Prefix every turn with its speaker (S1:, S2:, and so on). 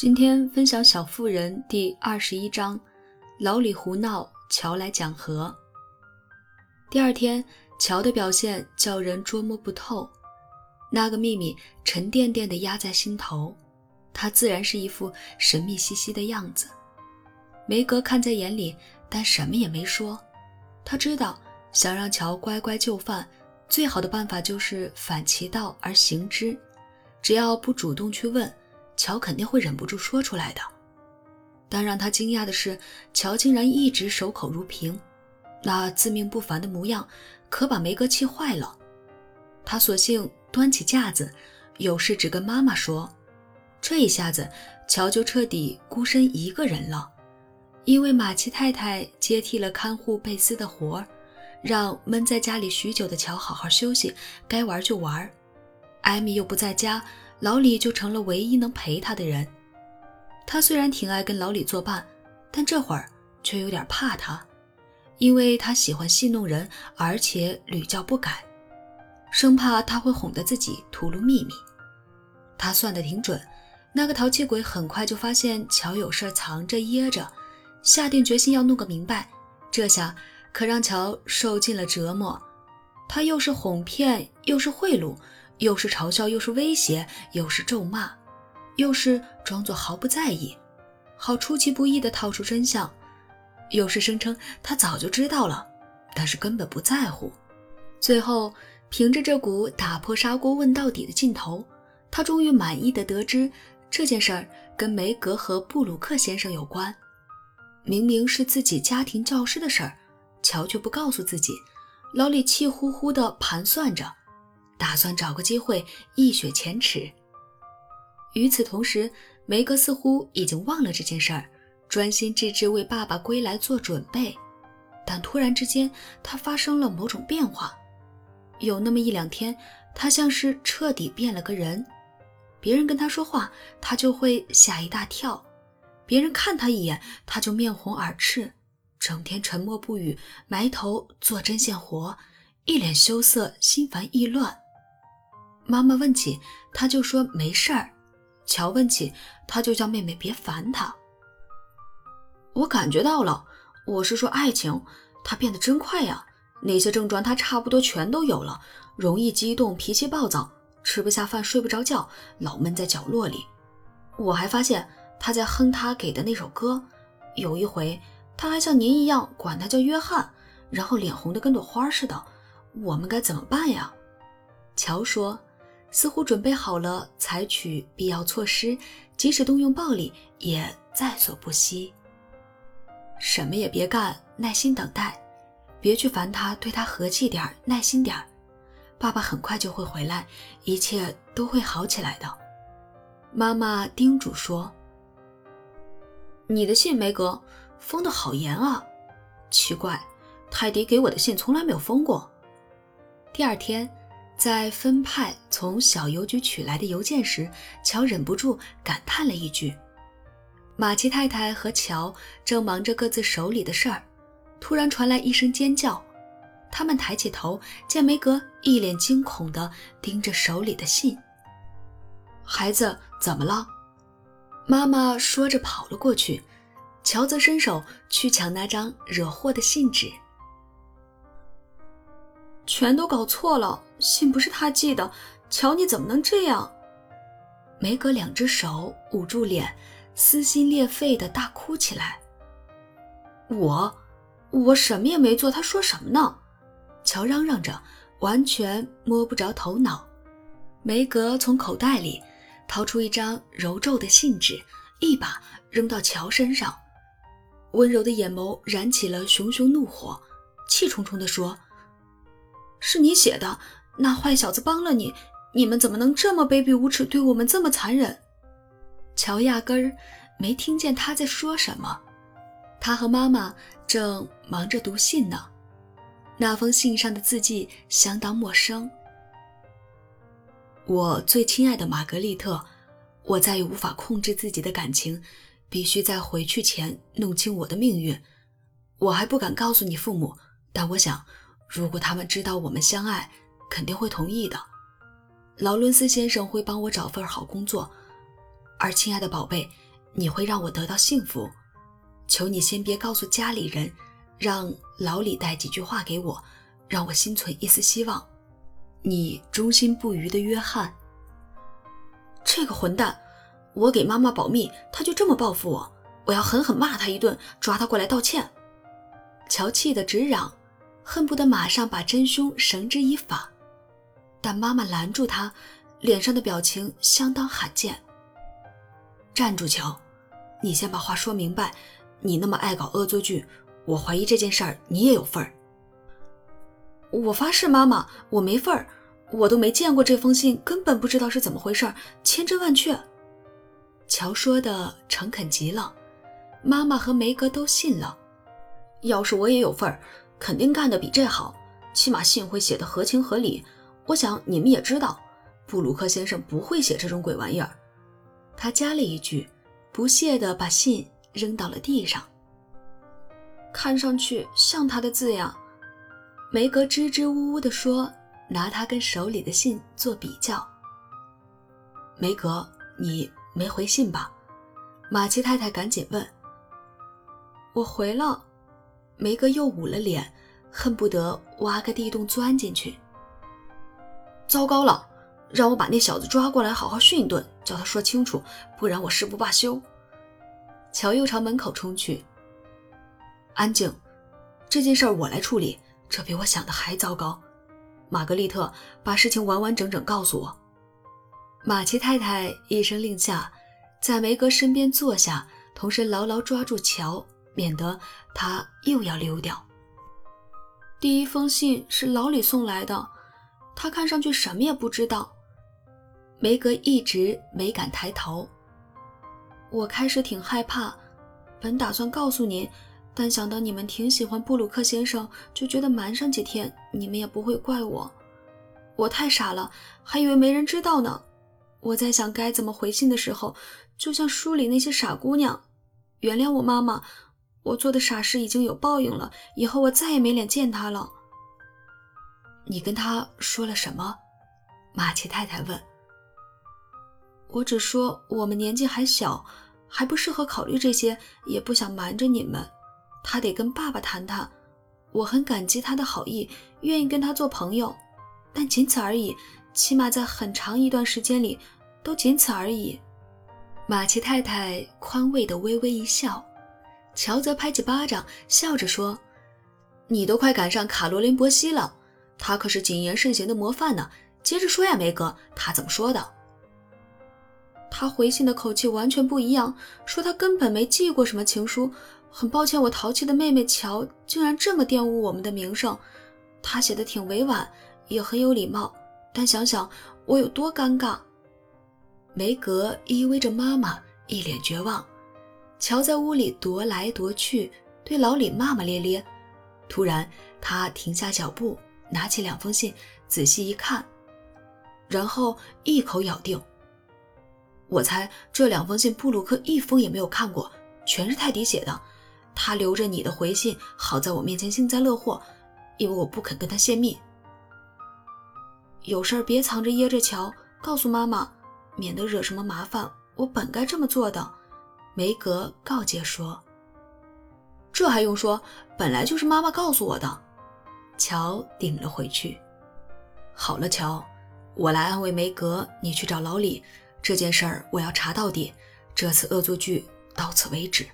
S1: 今天分享《小妇人》第二十一章：老李胡闹，乔来讲和。第二天，乔的表现叫人捉摸不透，那个秘密沉甸甸地压在心头，他自然是一副神秘兮兮的样子。梅格看在眼里，但什么也没说。他知道，想让乔乖乖就范，最好的办法就是反其道而行之，只要不主动去问。乔肯定会忍不住说出来的，但让他惊讶的是，乔竟然一直守口如瓶，那自命不凡的模样可把梅格气坏了。他索性端起架子，有事只跟妈妈说。这一下子，乔就彻底孤身一个人了，因为马奇太太接替了看护贝斯的活儿，让闷在家里许久的乔好好休息，该玩就玩。艾米又不在家。老李就成了唯一能陪他的人。他虽然挺爱跟老李作伴，但这会儿却有点怕他，因为他喜欢戏弄人，而且屡教不改，生怕他会哄得自己吐露秘密。他算得挺准，那个淘气鬼很快就发现乔有事藏着掖着，下定决心要弄个明白。这下可让乔受尽了折磨。他又是哄骗，又是贿赂。又是嘲笑，又是威胁，又是咒骂，又是装作毫不在意，好出其不意地套出真相；又是声称他早就知道了，但是根本不在乎。最后，凭着这股打破砂锅问到底的劲头，他终于满意的得知这件事儿跟梅格和布鲁克先生有关。明明是自己家庭教师的事儿，乔却不告诉自己。老李气呼呼地盘算着。打算找个机会一雪前耻。与此同时，梅格似乎已经忘了这件事儿，专心致志为爸爸归来做准备。但突然之间，他发生了某种变化。有那么一两天，他像是彻底变了个人。别人跟他说话，他就会吓一大跳；别人看他一眼，他就面红耳赤，整天沉默不语，埋头做针线活，一脸羞涩，心烦意乱。妈妈问起，他就说没事儿；乔问起，他就叫妹妹别烦他。我感觉到了，我是说爱情，他变得真快呀！那些症状他差不多全都有了：容易激动、脾气暴躁、吃不下饭、睡不着觉、老闷在角落里。我还发现他在哼他给的那首歌，有一回他还像您一样管他叫约翰，然后脸红的跟朵花似的。我们该怎么办呀？乔说。似乎准备好了采取必要措施，即使动用暴力也在所不惜。什么也别干，耐心等待，别去烦他，对他和气点耐心点爸爸很快就会回来，一切都会好起来的。妈妈叮嘱说：“你的信，梅格，封得好严啊！奇怪，泰迪给我的信从来没有封过。”第二天。在分派从小邮局取来的邮件时，乔忍不住感叹了一句：“马奇太太和乔正忙着各自手里的事儿，突然传来一声尖叫。他们抬起头，见梅格一脸惊恐地盯着手里的信。孩子，怎么了？”妈妈说着跑了过去，乔则伸手去抢那张惹祸的信纸。全都搞错了，信不是他寄的，瞧你怎么能这样？梅格两只手捂住脸，撕心裂肺的大哭起来。我，我什么也没做，他说什么呢？乔嚷嚷着，完全摸不着头脑。梅格从口袋里掏出一张揉皱的信纸，一把扔到乔身上，温柔的眼眸燃起了熊熊怒火，气冲冲地说。是你写的，那坏小子帮了你，你们怎么能这么卑鄙无耻，对我们这么残忍？乔压根儿没听见他在说什么，他和妈妈正忙着读信呢。那封信上的字迹相当陌生。我最亲爱的玛格丽特，我再也无法控制自己的感情，必须在回去前弄清我的命运。我还不敢告诉你父母，但我想。如果他们知道我们相爱，肯定会同意的。劳伦斯先生会帮我找份好工作，而亲爱的宝贝，你会让我得到幸福。求你先别告诉家里人，让老李带几句话给我，让我心存一丝希望。你忠心不渝的约翰。这个混蛋！我给妈妈保密，他就这么报复我！我要狠狠骂他一顿，抓他过来道歉。乔气得直嚷，恨不得马上把真凶绳之以法。但妈妈拦住他，脸上的表情相当罕见。站住，乔！你先把话说明白。你那么爱搞恶作剧，我怀疑这件事儿你也有份儿。我发誓，妈妈，我没份儿，我都没见过这封信，根本不知道是怎么回事，千真万确。乔说的诚恳极了，妈妈和梅格都信了。要是我也有份儿，肯定干得比这好，起码信会写得合情合理。我想你们也知道，布鲁克先生不会写这种鬼玩意儿。他加了一句，不屑地把信。扔到了地上，看上去像他的字呀。梅格支支吾吾地说：“拿他跟手里的信做比较。”梅格，你没回信吧？马奇太太赶紧问。我回了。梅格又捂了脸，恨不得挖个地洞钻进去。糟糕了，让我把那小子抓过来，好好训一顿，叫他说清楚，不然我誓不罢休。乔又朝门口冲去。安静，这件事我来处理。这比我想的还糟糕。玛格丽特，把事情完完整整告诉我。马奇太太一声令下，在梅格身边坐下，同时牢牢抓住乔，免得他又要溜掉。第一封信是老李送来的，他看上去什么也不知道。梅格一直没敢抬头。我开始挺害怕，本打算告诉您，但想到你们挺喜欢布鲁克先生，就觉得瞒上几天，你们也不会怪我。我太傻了，还以为没人知道呢。我在想该怎么回信的时候，就像书里那些傻姑娘。原谅我，妈妈，我做的傻事已经有报应了，以后我再也没脸见他了。你跟他说了什么？马奇太太问。我只说我们年纪还小，还不适合考虑这些，也不想瞒着你们。他得跟爸爸谈谈。我很感激他的好意，愿意跟他做朋友，但仅此而已。起码在很长一段时间里，都仅此而已。马奇太太宽慰地微微一笑，乔则拍起巴掌，笑着说：“你都快赶上卡罗琳·伯西了，他可是谨言慎行的模范呢。接着说呀，梅格，他怎么说的？”他回信的口气完全不一样，说他根本没寄过什么情书。很抱歉，我淘气的妹妹乔竟然这么玷污我们的名声。他写的挺委婉，也很有礼貌，但想想我有多尴尬。梅格依偎着妈妈，一脸绝望。乔在屋里踱来踱去，对老李骂骂咧咧。突然，他停下脚步，拿起两封信，仔细一看，然后一口咬定。我猜这两封信，布鲁克一封也没有看过，全是泰迪写的。他留着你的回信，好在我面前幸灾乐祸，因为我不肯跟他泄密。有事儿别藏着掖着瞧，告诉妈妈，免得惹什么麻烦。我本该这么做的。梅格告诫说：“这还用说？本来就是妈妈告诉我的。”乔顶了回去。好了，乔，我来安慰梅格，你去找老李。这件事儿我要查到底，这次恶作剧到此为止。